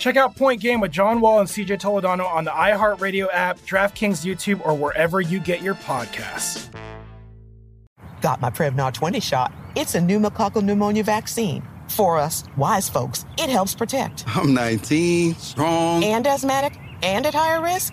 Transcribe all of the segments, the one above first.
Check out Point Game with John Wall and CJ Toledano on the iHeartRadio app, DraftKings YouTube, or wherever you get your podcasts. Got my Prevnar 20 shot. It's a pneumococcal pneumonia vaccine. For us, wise folks, it helps protect. I'm 19, strong, and asthmatic, and at higher risk.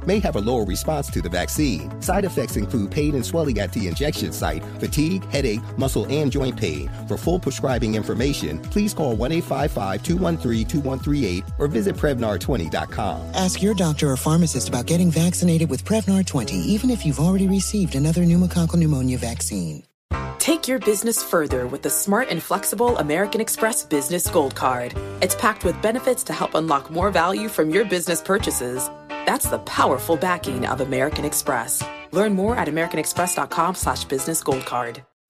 may have a lower response to the vaccine. Side effects include pain and swelling at the injection site, fatigue, headache, muscle, and joint pain. For full prescribing information, please call 1 855 213 2138 or visit Prevnar20.com. Ask your doctor or pharmacist about getting vaccinated with Prevnar 20, even if you've already received another pneumococcal pneumonia vaccine. Take your business further with the smart and flexible American Express Business Gold Card. It's packed with benefits to help unlock more value from your business purchases. That's the powerful backing of American Express. Learn more at americanexpress.com slash business gold card.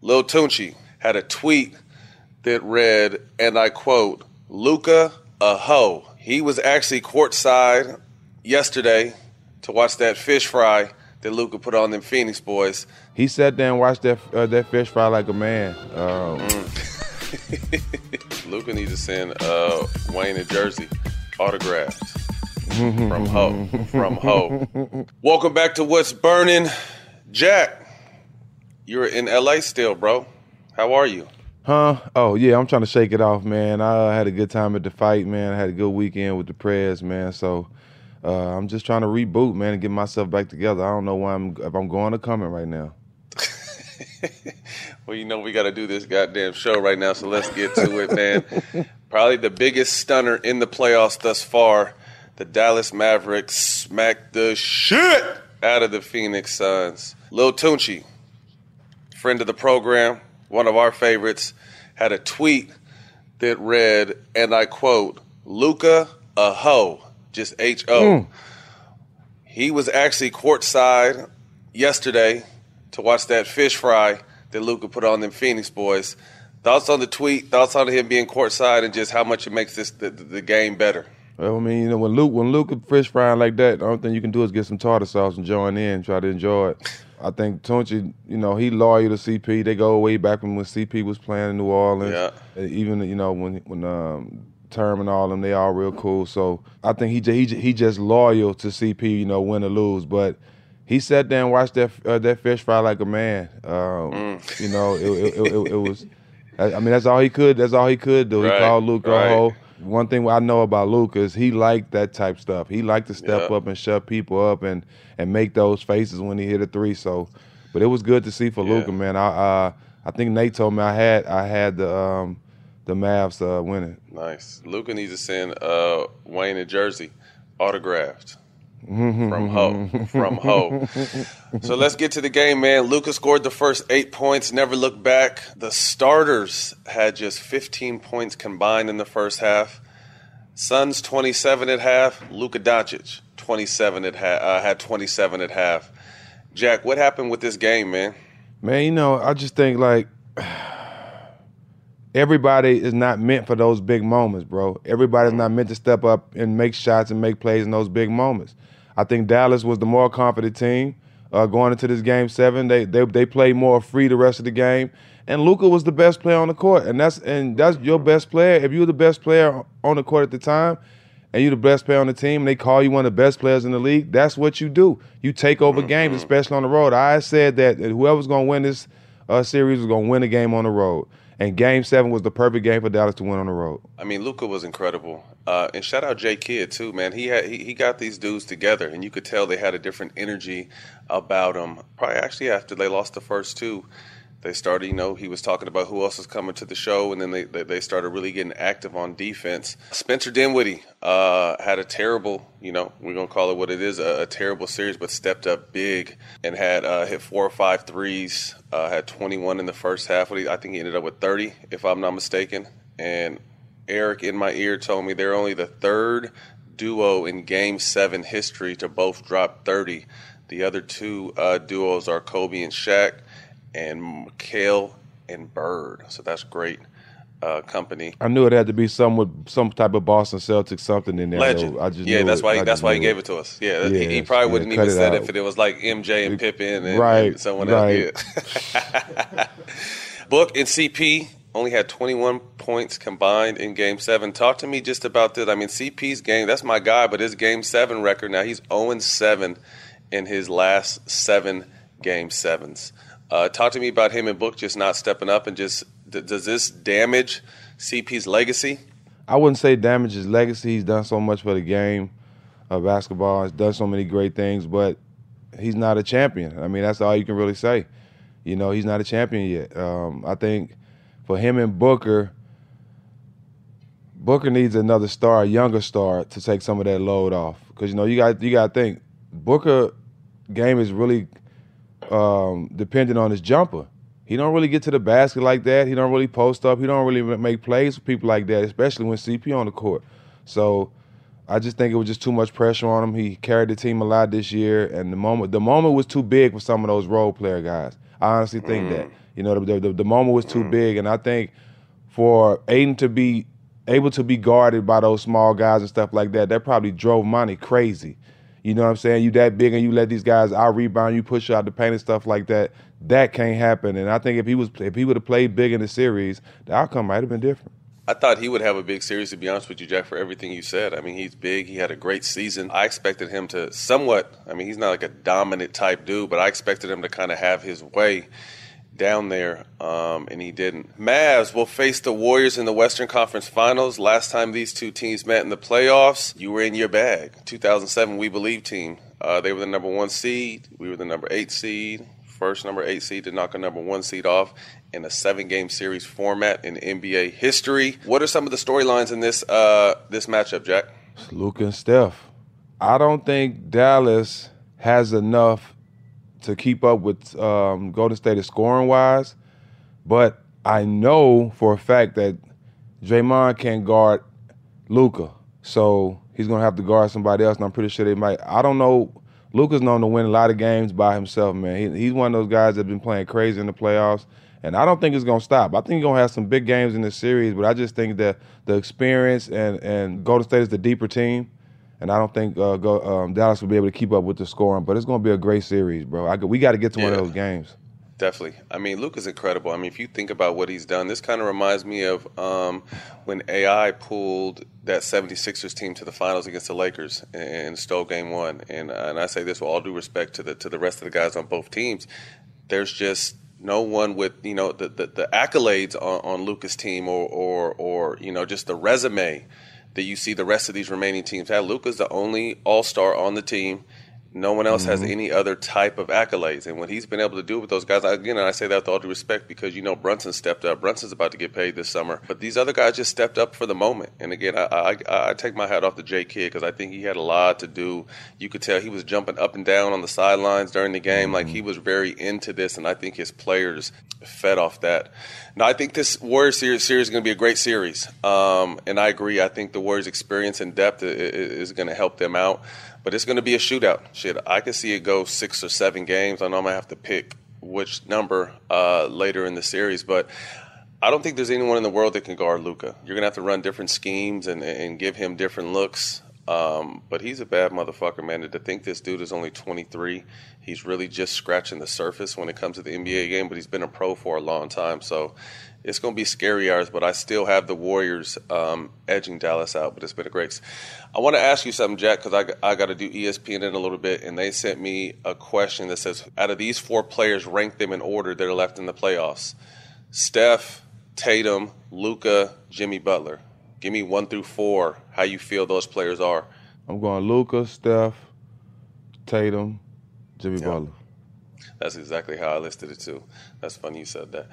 Lil Tunechi had a tweet that read, and I quote, Luka a hoe. He was actually courtside yesterday to watch that fish fry that Luka put on them Phoenix boys. He sat there and watched that uh, that fish fry like a man. Um, mm. Luka needs to send uh, Wayne and Jersey autographs from Ho. From Ho. Welcome back to What's Burning, Jack. You're in LA still, bro. How are you? Huh? Oh yeah, I'm trying to shake it off, man. I had a good time at the fight, man. I had a good weekend with the prayers, man. So uh, I'm just trying to reboot, man, and get myself back together. I don't know why I'm if I'm going or coming right now. well, you know we got to do this goddamn show right now, so let's get to it, man. Probably the biggest stunner in the playoffs thus far. The Dallas Mavericks smacked the shit out of the Phoenix Suns. Lil Tunechi, friend of the program, one of our favorites, had a tweet that read, and I quote, Luka a hoe, just H O. Mm. He was actually courtside yesterday to watch that fish fry that Luka put on them Phoenix boys. Thoughts on the tweet? Thoughts on him being courtside and just how much it makes this the, the game better? Well, I mean, you know, when Luke when Luka fish frying like that, the only thing you can do is get some tartar sauce and join in, try to enjoy it. I think Tunechi, you know, he loyal to CP. They go way back when, when CP was playing in New Orleans. Yeah. Even you know when when um, Term and all them, they all real cool. So I think he he he just loyal to CP. You know, win or lose, but he sat there and watched that uh, that fish fry like a man. Um, mm. You know, it, it, it, it, was. I mean, that's all he could. That's all he could do. Right. He called Luka right. A. One thing I know about Luka is he liked that type stuff. He liked to step Yeah. up and shut people up and and make those faces when he hit a three. So, but it was good to see for Yeah. Luka, man. I uh, I think Nate told me I had I had the um, the Mavs uh, winning. Nice. Luka needs to send uh, Wayne and Jersey autographed from Ho. From Ho. so let's get to the game, man. Luka scored the first eight points, never looked back. The starters had just 15 points combined in the first half. Suns 27 at half. Luka Doncic 27 at ha- uh, had 27 at half. Jack, what happened with this game, man? Man, you know, I just think like everybody is not meant for those big moments, bro. Everybody's not meant to step up and make shots and make plays in those big moments. I think Dallas was the more confident team uh, going into this game seven. They they they played more free the rest of the game, and Luka was the best player on the court, and that's and that's your best player. If you're the best player on the court at the time, and you're the best player on the team, and they call you one of the best players in the league, that's what you do. You take over games, especially on the road. I said that whoever's going to win this uh, series was going to win a game on the road. And game seven was the perfect game for Dallas to win on the road. I mean, Luka was incredible. Uh, and shout out Jay Kidd, too, man. He, had, he, he got these dudes together, and you could tell they had a different energy about them. Probably actually after they lost the first two they started, you know, he was talking about who else is coming to the show, and then they they started really getting active on defense. Spencer Dinwiddie uh, had a terrible, you know, we're gonna call it what it is, a, a terrible series, but stepped up big and had uh, hit four or five threes. Uh, had 21 in the first half. I think he ended up with 30, if I'm not mistaken. And Eric in my ear told me they're only the third duo in Game Seven history to both drop 30. The other two uh, duos are Kobe and Shaq and McHale and Bird. So that's great uh, company. I knew it had to be some with some type of Boston Celtics something in there. Legend. Though. I just yeah, that's it. why I that's why he gave it. it to us. Yeah, Yeah, he, he probably yeah, wouldn't even said it if it was like MJ and Pippen and, Right, and someone right. else. Book and CP only had 21 points combined in Game Seven. Talk to me just about this. I mean, CP's game. That's my guy, but his Game Seven record now he's 0 7 in his last seven Game Sevens. Uh, talk to me about him and Book just not stepping up and just d- does this damage CP's legacy? I wouldn't say damage his legacy. He's done so much for the game of basketball. He's done so many great things, but he's not a champion. I mean, that's all you can really say. You know, he's not a champion yet. Um, I think for him and Booker, Booker needs another star, a younger star, to take some of that load off. Because you know, you got you got to think Booker game is really um, dependent on his jumper. He don't really get to the basket like that. He don't really post up. He don't really make plays for people like that, especially when CP on the court. So I just think it was just too much pressure on him. He carried the team a lot this year, and the moment the moment was too big for some of those role player guys. I honestly think that you know the, the the moment was too big, and I think for Ayton to be able to be guarded by those small guys and stuff like that, that probably drove Monty crazy. You know what I'm saying? You that big and you let these guys out rebound, you push out the paint and stuff like that. That can't happen. And I think if he was if he would have played big in the series, the outcome might have been different. I thought he would have a big series, to be honest with you, Jack, for everything you said. I mean, he's big. He had a great season. I expected him to somewhat, I mean, he's not like a dominant type dude, but I expected him to kind of have his way down there, um, and he didn't. Mavs will face the Warriors in the Western Conference Finals. Last time these two teams met in the playoffs, you were in your bag. 2007 We Believe team. Uh, they were the number one seed. We were the number eight seed. First number eight seed to knock a number one seed off in a seven game series format in NBA history. What are some of the storylines in this uh, this matchup, Jack? Luke and Steph. I don't think Dallas has enough to keep up with um, Golden State scoring wise, but I know for a fact that Draymond can guard Luka, so he's gonna have to guard somebody else, and I'm pretty sure they might. I don't know. Luka's known to win a lot of games by himself, man. He, he's one of those guys that's been playing crazy in the playoffs, and I don't think it's gonna stop. I think he's gonna have some big games in this series, but I just think that the experience and and Golden State is the deeper team, and I don't think uh, go, um, Dallas will be able to keep up with the scoring. But it's gonna be a great series, bro. I, we got to get to one of those games. Definitely. I mean, Luke is incredible. I mean, if you think about what he's done, this kind of reminds me of um, when AI pulled that 76ers team to the finals against the Lakers and stole game one. And, and I say this with all due respect to the, to the rest of the guys on both teams. There's just no one with, you know, the, the, the accolades on, on Luka's team or, or, or, you know, just the resume that you see the rest of these remaining teams have. Luka's the only all star on the team No one else has Mhm. any other type of accolades. And what he's been able to do with those guys, again, and I say that with all due respect because you know Brunson stepped up. Brunson's about to get paid this summer. But these other guys just stepped up for the moment. And again, I, I, I take my hat off to Jay Kidd because I think he had a lot to do. You could tell he was jumping up and down on the sidelines during the game. Like he was very into this. And I think his players fed off that. Now, I think this Warriors series, series is going to be a great series. Um, and I agree. I think the Warriors' experience and depth is going to help them out. But it's going to be a shootout. Shit, I can see it go six or seven games. I know I'm going to have to pick which number uh, later in the series. But I don't think there's anyone in the world that can guard Luka. You're going to have to run different schemes and, and give him different looks. Um, but he's a bad motherfucker, man. And To think this dude is only 23, he's really just scratching the surface when it comes to the NBA game. But he's been a pro for a long time, so it's going to be scary hours. But I still have the Warriors um, edging Dallas out. But it's been a great. I want to ask you something, Jack, because I got to do ESPN in a little bit, and they sent me a question that says, out of these four players, rank them in order that are left in the playoffs: Steph, Tatum, Luka, Jimmy Butler. Give me one through four. How you feel those players are? I'm going Luka, Steph, Tatum, Jimmy Butler. That's exactly how I listed it too. That's funny you said that.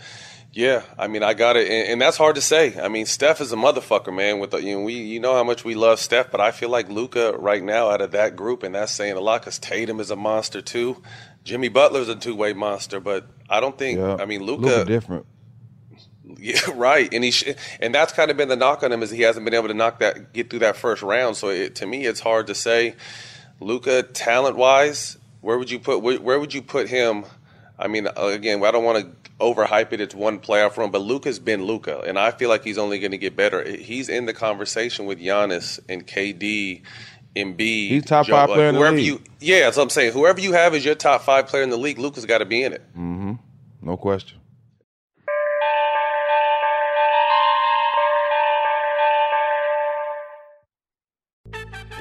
Yeah, I mean I got it, and, and that's hard to say. I mean Steph is a motherfucker, man. With the, you know, we you know how much we love Steph, but I feel like Luka right now out of that group, and that's saying a lot because Tatum is a monster too. Jimmy Butler's a two way monster, but I don't think. Yeah. I mean Luka. different. Yeah, right. And he sh- and that's kind of been the knock on him is he hasn't been able to knock that get through that first round. So it, to me, it's hard to say. Luka, talent wise, where would you put where, where would you put him? I mean, uh, again, I don't want to overhype it. It's one playoff run, but Luka's been Luka, and I feel like he's only going to get better. He's in the conversation with Giannis and KD. Embiid, He's top Joe- five like, player in the league. you, yeah, that's what I'm saying. Whoever you have is your top five player in the league, Luka's got to be in it. Mm-hmm. No question.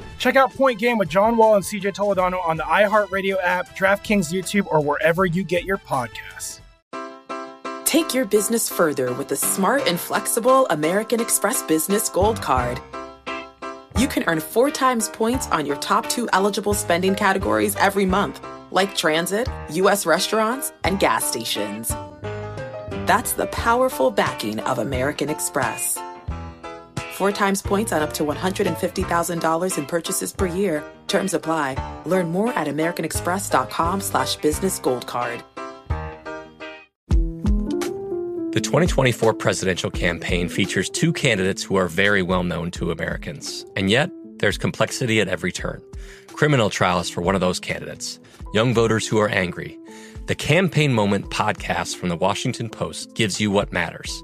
Check out Point Game with John Wall and CJ Toledano on the iHeartRadio app, DraftKings YouTube, or wherever you get your podcasts. Take your business further with the smart and flexible American Express Business Gold Card. You can earn four times points on your top two eligible spending categories every month, like transit, U.S. restaurants, and gas stations. That's the powerful backing of American Express. Four times points on up to $150,000 in purchases per year. Terms apply. Learn more at americanexpress.com slash business gold card. The 2024 presidential campaign features two candidates who are very well known to Americans. And yet, there's complexity at every turn. Criminal trials for one of those candidates, young voters who are angry. The Campaign Moment podcast from the Washington Post gives you what matters.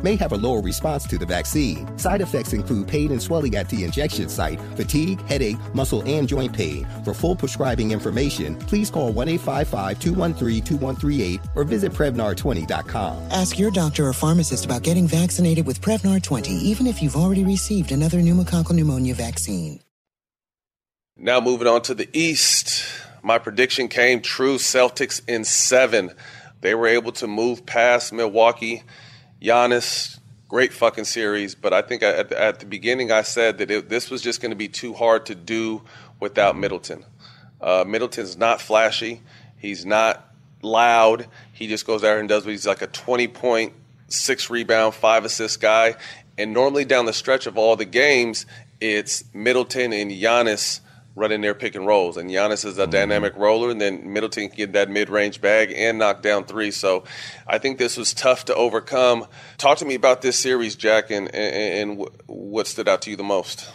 may have a lower response to the vaccine. Side effects include pain and swelling at the injection site, fatigue, headache, muscle, and joint pain. For full prescribing information, please call 1 855 213 2138 or visit Prevnar20.com. Ask your doctor or pharmacist about getting vaccinated with Prevnar 20, even if you've already received another pneumococcal pneumonia vaccine. Now moving on to the East. My prediction came true. Celtics in seven. They were able to move past Milwaukee. Giannis, great fucking series. But I think at, at the beginning I said that it, this was just going to be too hard to do without Middleton. Uh, Middleton's not flashy. He's not loud. He just goes out and does what he's like a 20 point, six rebound, five assist guy. And normally down the stretch of all the games, it's Middleton and Giannis running their pick and rolls. And Giannis is a dynamic roller, and then Middleton can get that mid range bag and knock down three. So I think this was tough to overcome. Talk to me about this series, Jack, and, and, and what stood out to you the most.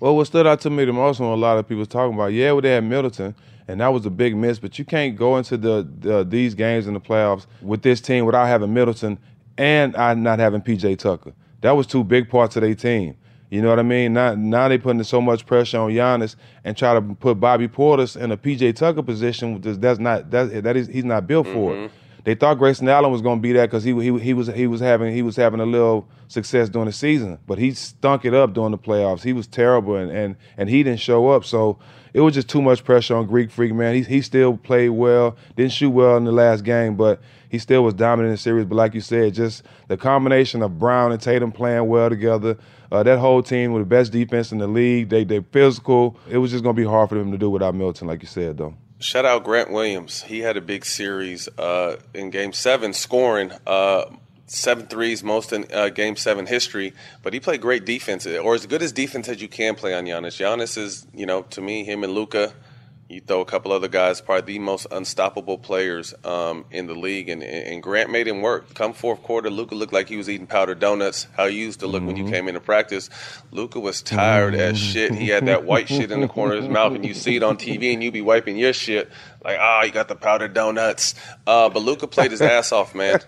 Well, what stood out to me the most when a lot of people was talking about, yeah, well, they had Middleton, and that was a big miss. But you can't go into the, the these games in the playoffs with this team without having Middleton and I not having PJ Tucker. That was two big parts of their team. You know what I mean? Now, now they putting so much pressure on Giannis and try to put Bobby Portis in a PJ Tucker position. That's not that that is he's not built for Mm-hmm. it. They thought Grayson Allen was going to be that because he, he he was he was having he was having a little success during the season, but he stunk it up during the playoffs. He was terrible and and and he didn't show up. So it was just too much pressure on Greek Freak man. He he still played well, didn't shoot well in the last game, but he still was dominant in the series. But like you said, just the combination of Brown and Tatum playing well together. Uh, that whole team with the best defense in the league. They they physical. It was just gonna be hard for them to do without Milton, like you said, though. Shout out Grant Williams. He had a big series uh, in Game Seven, scoring uh, seven threes, most in uh, Game Seven history. But he played great defense, or as good as defense as you can play on Giannis. Giannis is, you know, to me, him and Luka. You throw a couple other guys, probably the most unstoppable players um, in the league, and, and Grant made him work. Come fourth quarter, Luka looked like he was eating powdered donuts. How he used to look when you came into practice. Luka was tired as shit. He had that white shit in the corner of his mouth, and you see it on TV, and you be wiping your shit like, ah, you got the powdered donuts. Uh, but Luka played his ass off, man.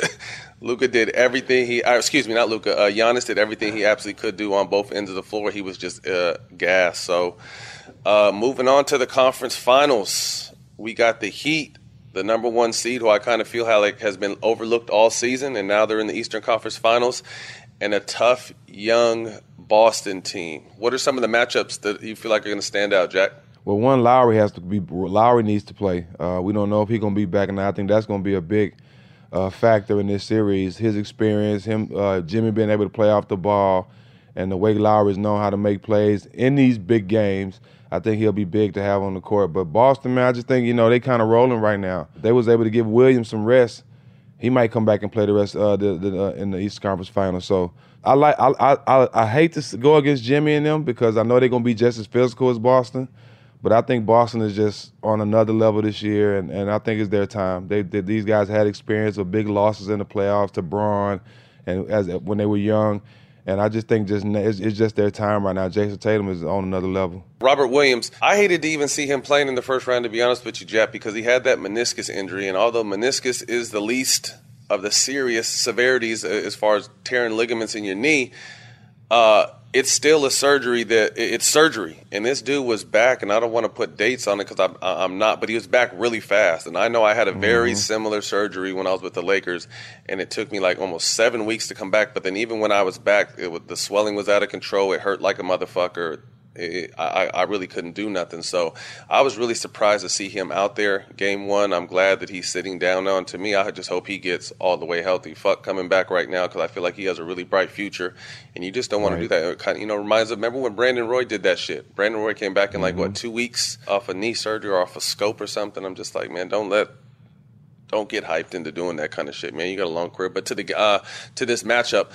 Luka did everything he, uh, excuse me, not Luka. Uh, Giannis did everything he absolutely could do on both ends of the floor. He was just uh, gas. So, uh, moving on to the conference finals, we got the Heat, the number one seed, who I kind of feel how like has been overlooked all season, and now they're in the Eastern Conference Finals, and a tough young Boston team. What are some of the matchups that you feel like are going to stand out, Jack? Well, one Lowry has to be. Lowry needs to play. Uh, we don't know if he's going to be back, and I think that's going to be a big uh, factor in this series. His experience, him, uh, Jimmy being able to play off the ball, and the way Lowry's known how to make plays in these big games. I think he'll be big to have on the court. But Boston, man, I just think you know they kind of rolling right now. They was able to give Williams some rest. He might come back and play the rest uh, the, the, uh, in the East Conference Finals. So I like I, I I hate to go against Jimmy and them because I know they're gonna be just as physical as Boston. But I think Boston is just on another level this year, and, and I think it's their time. They, they these guys had experience of big losses in the playoffs to Braun, and as when they were young, and I just think just it's, it's just their time right now. Jayson Tatum is on another level. Robert Williams, I hated to even see him playing in the first round, to be honest with you, Jeff, because he had that meniscus injury. And although meniscus is the least of the serious severities uh, as far as tearing ligaments in your knee, uh, it's still a surgery that it's surgery. And this dude was back, and I don't want to put dates on it because I'm, I'm not, but he was back really fast. And I know I had a very Mm-hmm. similar surgery when I was with the Lakers, and it took me like almost seven weeks to come back. But then even when I was back, it the swelling was out of control. It hurt like a motherfucker. It, I, I really couldn't do nothing. So I was really surprised to see him out there game one. I'm glad that he's sitting down now. And to me, I just hope he gets all the way healthy. Fuck coming back right now because I feel like he has a really bright future. And you just don't want to do that. It kind of, you know, reminds of, remember when Brandon Roy did that shit? Brandon Roy came back in like, what, two weeks off a knee surgery or off a scope or something? I'm just like, man, don't let don't get hyped into doing that kind of shit, man. You got a long career. But to the uh, to this matchup,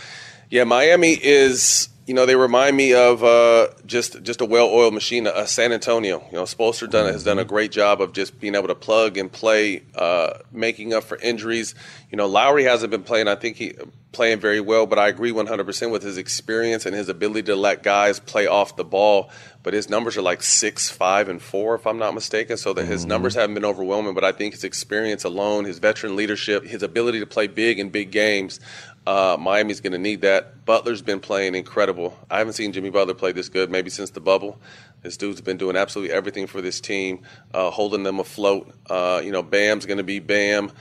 yeah, Miami is you know, they remind me of uh, just just a well-oiled machine, uh, San Antonio. You know, Spoelstra done, has done a great job of just being able to plug and play, uh, making up for injuries. You know, Lowry hasn't been playing. I think he playing very well, but I agree 100% with his experience and his ability to let guys play off the ball. But his numbers are like six, five, and four, if I'm not mistaken. So that his numbers haven't been overwhelming, but I think his experience alone, his veteran leadership, his ability to play big in big games, uh, Miami's going to need that. Butler's been playing incredible. I haven't seen Jimmy Butler play this good maybe since the bubble. This dude's been doing absolutely everything for this team, uh, holding them afloat. Uh, you know, Bam's going to be Bam.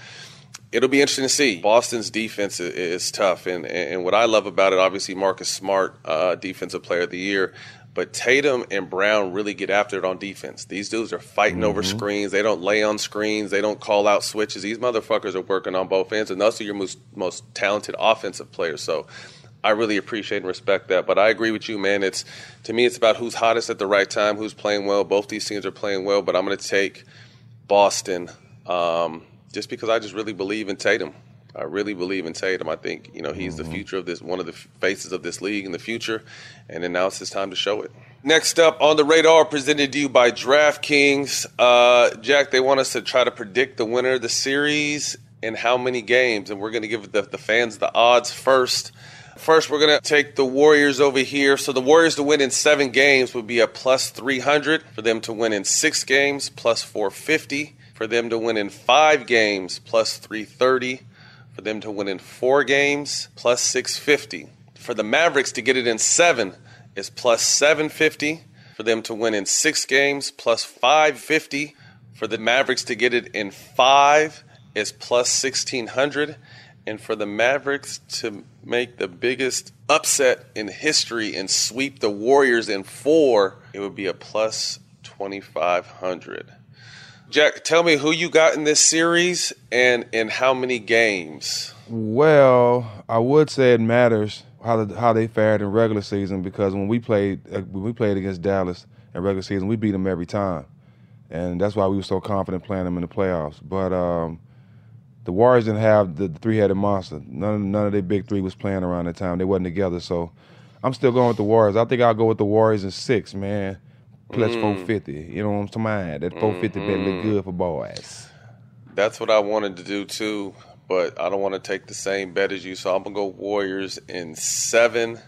It'll be interesting to see. Boston's defense is, is tough, and, and what I love about it, obviously, Marcus Smart, uh, Defensive Player of the Year. But Tatum and Brown really get after it on defense. These dudes are fighting mm-hmm. over screens. They don't lay on screens. They don't call out switches. These motherfuckers are working on both ends, and those are your most, most talented offensive players. So I really appreciate and respect that. But I agree with you, man. It's to me, it's about who's hottest at the right time, who's playing well. Both these teams are playing well, but I'm going to take Boston um, just because I just really believe in Tatum. I really believe in Tatum. I think you know he's mm-hmm. the future of this, one of the faces of this league in the future, and then now it's his time to show it. Next up on the radar, presented to you by DraftKings. Uh, Jack, they want us to try to predict the winner of the series and how many games, and we're going to give the, the fans the odds first. First, we're going to take the Warriors over here. So the Warriors to win in seven games would be a plus 300. For them to win in six games, plus 450. For them to win in five games, plus 330 for them to win in four games, plus 650. For the Mavericks to get it in seven is plus 750. For them to win in six games, plus 550. For the Mavericks to get it in five is plus 1600. And for the Mavericks to make the biggest upset in history and sweep the Warriors in four, it would be a plus 2500. Jack, tell me who you got in this series and in how many games. Well, I would say it matters how the, how they fared in regular season because when we played uh, when we played against Dallas in regular season, we beat them every time, and that's why we were so confident playing them in the playoffs. But um, the Warriors didn't have the, three-headed monster. None none of their big three was playing around that time. They wasn't together, so I'm still going with the Warriors. I think I'll go with the Warriors in six, man plus mm. 450. You know what I'm talking about? That 450 mm-hmm. bet look good for boys. That's what I wanted to do too, but I don't want to take the same bet as you. So I'm gonna go Warriors in seven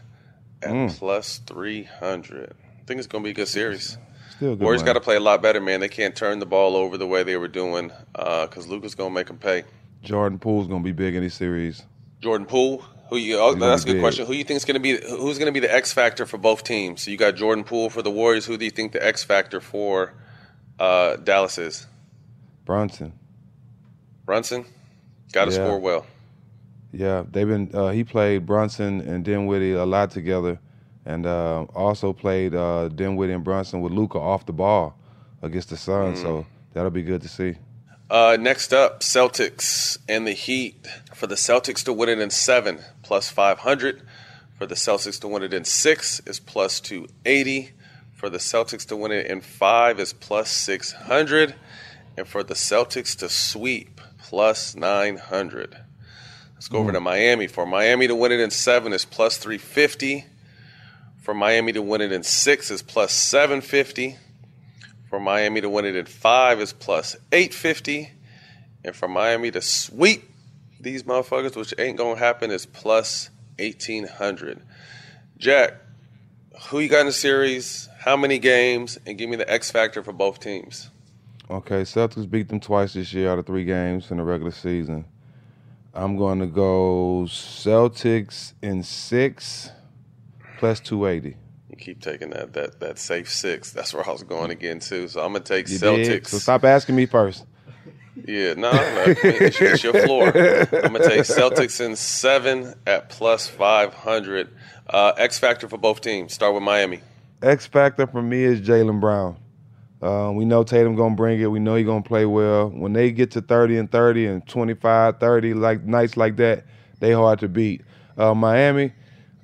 at mm. plus 300. I think it's gonna be a good series. Still good Warriors got to play a lot better, man. They can't turn the ball over the way they were doing because uh, Luka's gonna make them pay. Jordan Poole's gonna be big in this series. Jordan Poole, who you? Oh, that's a good question. Who you think is going to be? Who's going to be the X factor for both teams? So you got Jordan Poole for the Warriors. Who do you think the X factor for uh, Dallas is? Brunson. Brunson, got to yeah. score well. Yeah, they've been. Uh, he played Brunson and Dinwiddie a lot together, and uh, also played uh, Dinwiddie and Brunson with Luka off the ball against the Suns. Mm. So that'll be good to see. Uh, next up, Celtics and the Heat. For the Celtics to win it in seven, plus 500. For the Celtics to win it in six is plus 280. For the Celtics to win it in five is plus 600. And for the Celtics to sweep, plus 900. Let's go over to Miami. For Miami to win it in seven is plus 350. For Miami to win it in six is plus 750. For Miami to win it in five is plus 850. And for Miami to sweep these motherfuckers, which ain't going to happen, is plus 1800. Jack, who you got in the series? How many games? And give me the X factor for both teams. Okay, Celtics beat them twice this year out of three games in the regular season. I'm going to go Celtics in six plus 280 keep taking that that that safe six. That's where I was going again too. So I'm gonna take you Celtics. Did? So stop asking me first. Yeah, no, no it's, it's, your floor. I'm gonna take Celtics in seven at plus five hundred. Uh, X factor for both teams. Start with Miami. X factor for me is Jaylen Brown. Uh, we know Tatum gonna bring it. We know he gonna play well. When they get to 30 and 30 and 25, 30, like nights like that, they hard to beat. Uh, Miami,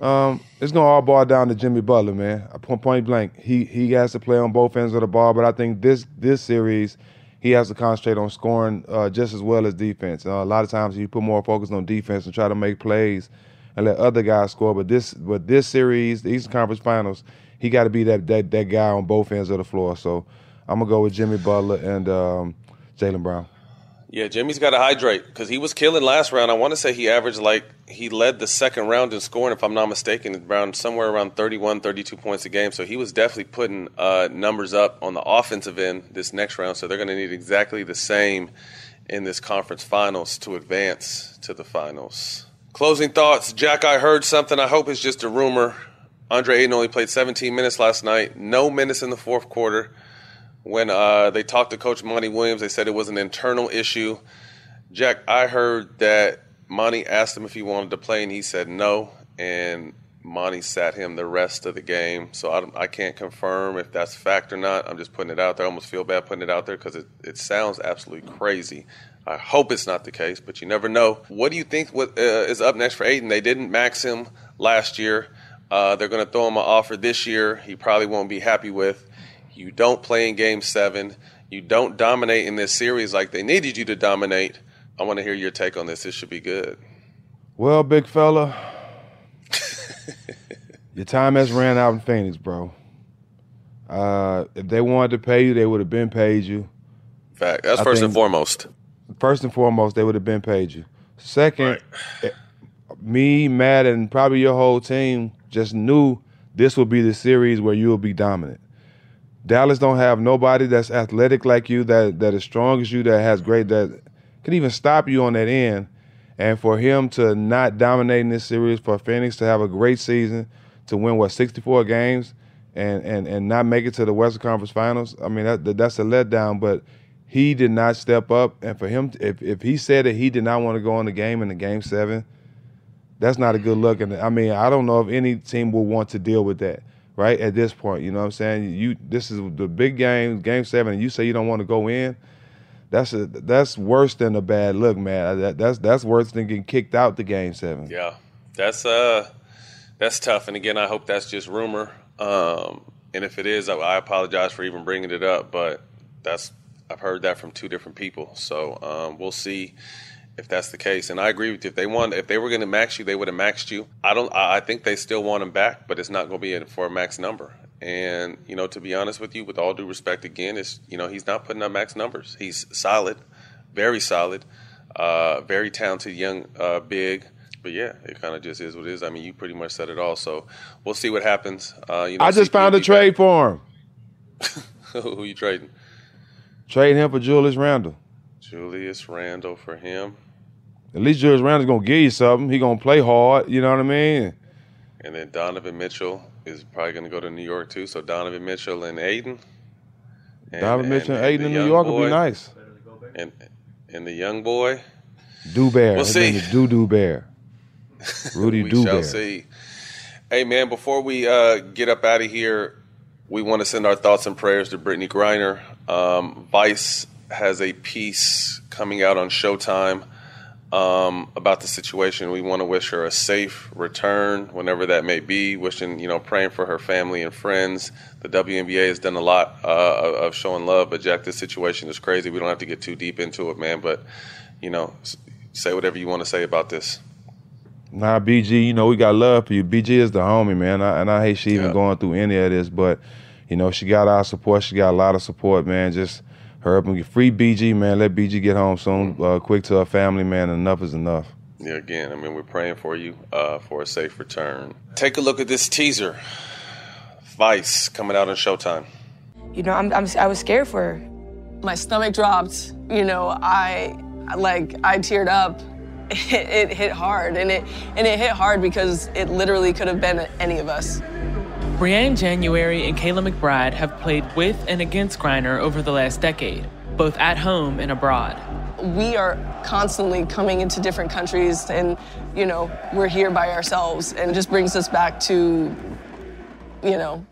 um, it's gonna all boil down to Jimmy Butler, man. Point, point blank, he he has to play on both ends of the ball. But I think this this series, he has to concentrate on scoring uh, just as well as defense. Uh, a lot of times you put more focus on defense and try to make plays and let other guys score. But this, but this series, the Eastern Conference Finals, he got to be that, that that guy on both ends of the floor. So I'm gonna go with Jimmy Butler and um, Jaylen Brown. Yeah, Jimmy's got to hydrate because he was killing last round. I want to say he averaged like he led the second round in scoring, if I'm not mistaken, around somewhere around 31, 32 points a game. So he was definitely putting uh, numbers up on the offensive end this next round. So they're going to need exactly the same in this conference finals to advance to the finals. Closing thoughts, Jack. I heard something. I hope it's just a rumor. Andre Ayton only played 17 minutes last night. No minutes in the fourth quarter. When uh, they talked to Coach Monty Williams, they said it was an internal issue. Jack, I heard that Monty asked him if he wanted to play, and he said no. And Monty sat him the rest of the game. So I, I can't confirm if that's fact or not. I'm just putting it out there. I almost feel bad putting it out there because it, it sounds absolutely crazy. I hope it's not the case, but you never know. What do you think what, uh, is up next for Ayton? They didn't max him last year. Uh, they're going to throw him an offer this year. He probably won't be happy with. You don't play in Game Seven. You don't dominate in this series like they needed you to dominate. I want to hear your take on this. This should be good. Well, big fella, your time has ran out in Phoenix, bro. Uh, if they wanted to pay you, they would have been paid you. Fact. That's I first and foremost. First and foremost, they would have been paid you. Second, eh, me, Matt, and probably your whole team just knew this would be the series where you will be dominant. Dallas don't have nobody that's athletic like you, that that is strong as you, that has great that can even stop you on that end. And for him to not dominate in this series, for Phoenix to have a great season, to win what 64 games, and and and not make it to the Western Conference Finals, I mean that, that that's a letdown. But he did not step up, and for him, if if he said that he did not want to go in the game in the game seven, that's not a good look. And I mean, I don't know if any team will want to deal with that, right? At this point, you know what I'm saying? You this is the big game, game seven, and you say you don't want to go in. That's a that's worse than a bad look, man. That, that's that's worse than getting kicked out the game seven. Yeah, that's uh, that's tough. And again, I hope that's just rumor. Um, and if it is, I, I apologize for even bringing it up. But that's I've heard that from two different people. So um, we'll see if that's the case. And I agree with you. If they want, if they were going to max you, they would have maxed you. I don't. I think they still want him back, but it's not going to be for a max number. And you know, to be honest with you, with all due respect, again, it's you know he's not putting up max numbers. He's solid, very solid, uh, very talented young uh, big. But yeah, it kind of just is what it is. I mean, you pretty much said it all. So we'll see what happens. Uh, you know, I just CP found a trade for him. back. Who you trading? Trading him for Julius Randle. Julius Randle for him, At least Julius Randle's gonna give you something. He gonna play hard. You know what I mean? and then Donovan Mitchell is probably going to go to New York too. So Donovan Mitchell and Ayton. And- Donovan Mitchell and Ayton in New York would be nice. And and the young boy. Do Bear. We'll His see. name is Doo Doo Bear. Rudy we Doo shall Bear. see. Hey man, before we uh, get up out of here, we want to send our thoughts and prayers to Brittney Griner. Um, Vice has a piece coming out on Showtime um, about the situation. We want to wish her a safe return, whenever that may be. Wishing, you know, praying for her family and friends. The WNBA has done a lot uh, of showing love, but Jack, this situation is crazy. We don't have to get too deep into it, man. But you know, say whatever you want to say about this. Nah, BG, you know, we got love for you. BG is the homie, man. I, and I hate she even going through any of this, but, you know, she got our support. She got a lot of support, man. Just her up and get free BG, man. Let BG get home soon, uh, quick to her family, man. Enough is enough. Yeah, again, I mean, we're praying for you uh, for a safe return. Take a look at this teaser. Vice coming out on Showtime. You know, I'm, I'm, I was scared for her. my stomach dropped. You know, I like I teared up. It, it hit hard, and it and it hit hard because it literally could have been any of us. Briann January and Kayla McBride have played with and against Griner over the last decade, both at home and abroad. We are constantly coming into different countries, and you know we're here by ourselves, and it just brings us back to, you know,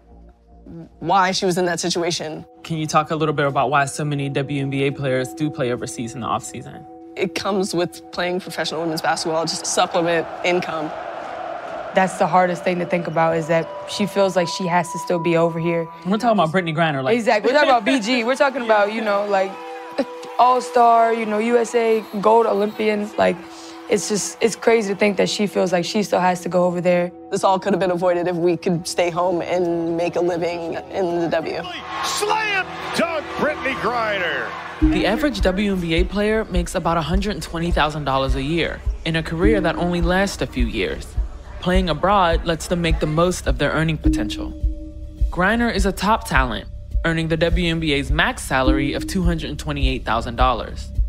why she was in that situation. Can you talk a little bit about why so many WNBA players do play overseas in the offseason? It comes with playing professional women's basketball, just supplement income. That's the hardest thing to think about is that she feels like she has to still be over here. We're talking about Brittney Griner, like exactly. We're talking about BG. We're talking about, you know, like All Star, you know, USA Gold Olympian. Like, it's just, it's crazy to think that she feels like she still has to go over there. This all could have been avoided if we could stay home and make a living in the W. Slam dunk Brittney Griner. The average WNBA player makes about $120,000 a year in a career that only lasts a few years. Playing abroad lets them make the most of their earning potential. Griner is a top talent, earning the WNBA's max salary of $228,000.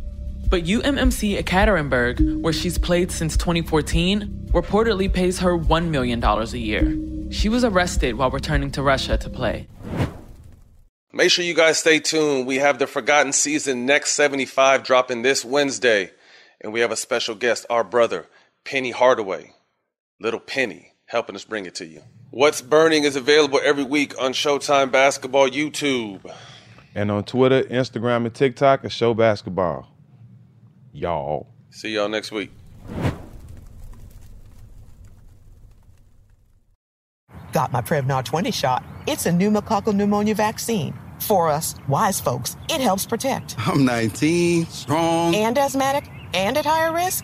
But UMMC Ekaterinburg, where she's played since 2014, reportedly pays her $1 million a year. She was arrested while returning to Russia to play. Make sure you guys stay tuned. We have the Forgotten Season Next 75 dropping this Wednesday. And we have a special guest, our brother, Penny Hardaway. Little Penny, helping us bring it to you. What's Burning is available every week on Showtime Basketball YouTube. And on Twitter, Instagram, and TikTok at Show Basketball. Y'all. See y'all next week. Got my Prevnar 20 shot. It's a pneumococcal pneumonia vaccine. For us, wise folks, it helps protect. I'm 19, strong. And asthmatic and at higher risk?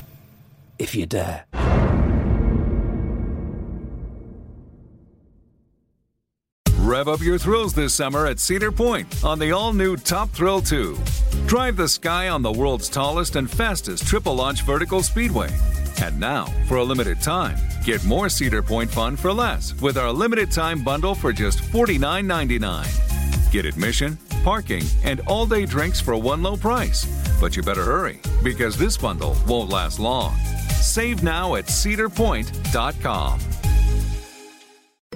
if you dare. Rev up your thrills this summer at Cedar Point on the all new Top Thrill 2. Drive the sky on the world's tallest and fastest triple launch vertical speedway. And now, for a limited time, get more Cedar Point fun for less with our limited time bundle for just $49.99. Get admission, parking, and all day drinks for one low price. But you better hurry because this bundle won't last long. Save now at cedarpoint.com.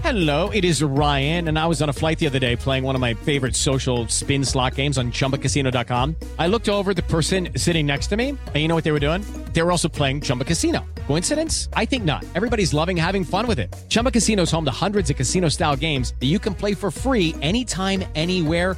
Hello, it is Ryan, and I was on a flight the other day playing one of my favorite social spin slot games on chumbacasino.com. I looked over the person sitting next to me, and you know what they were doing? They were also playing Chumba Casino. Coincidence? I think not. Everybody's loving having fun with it. Chumba Casino is home to hundreds of casino style games that you can play for free anytime, anywhere,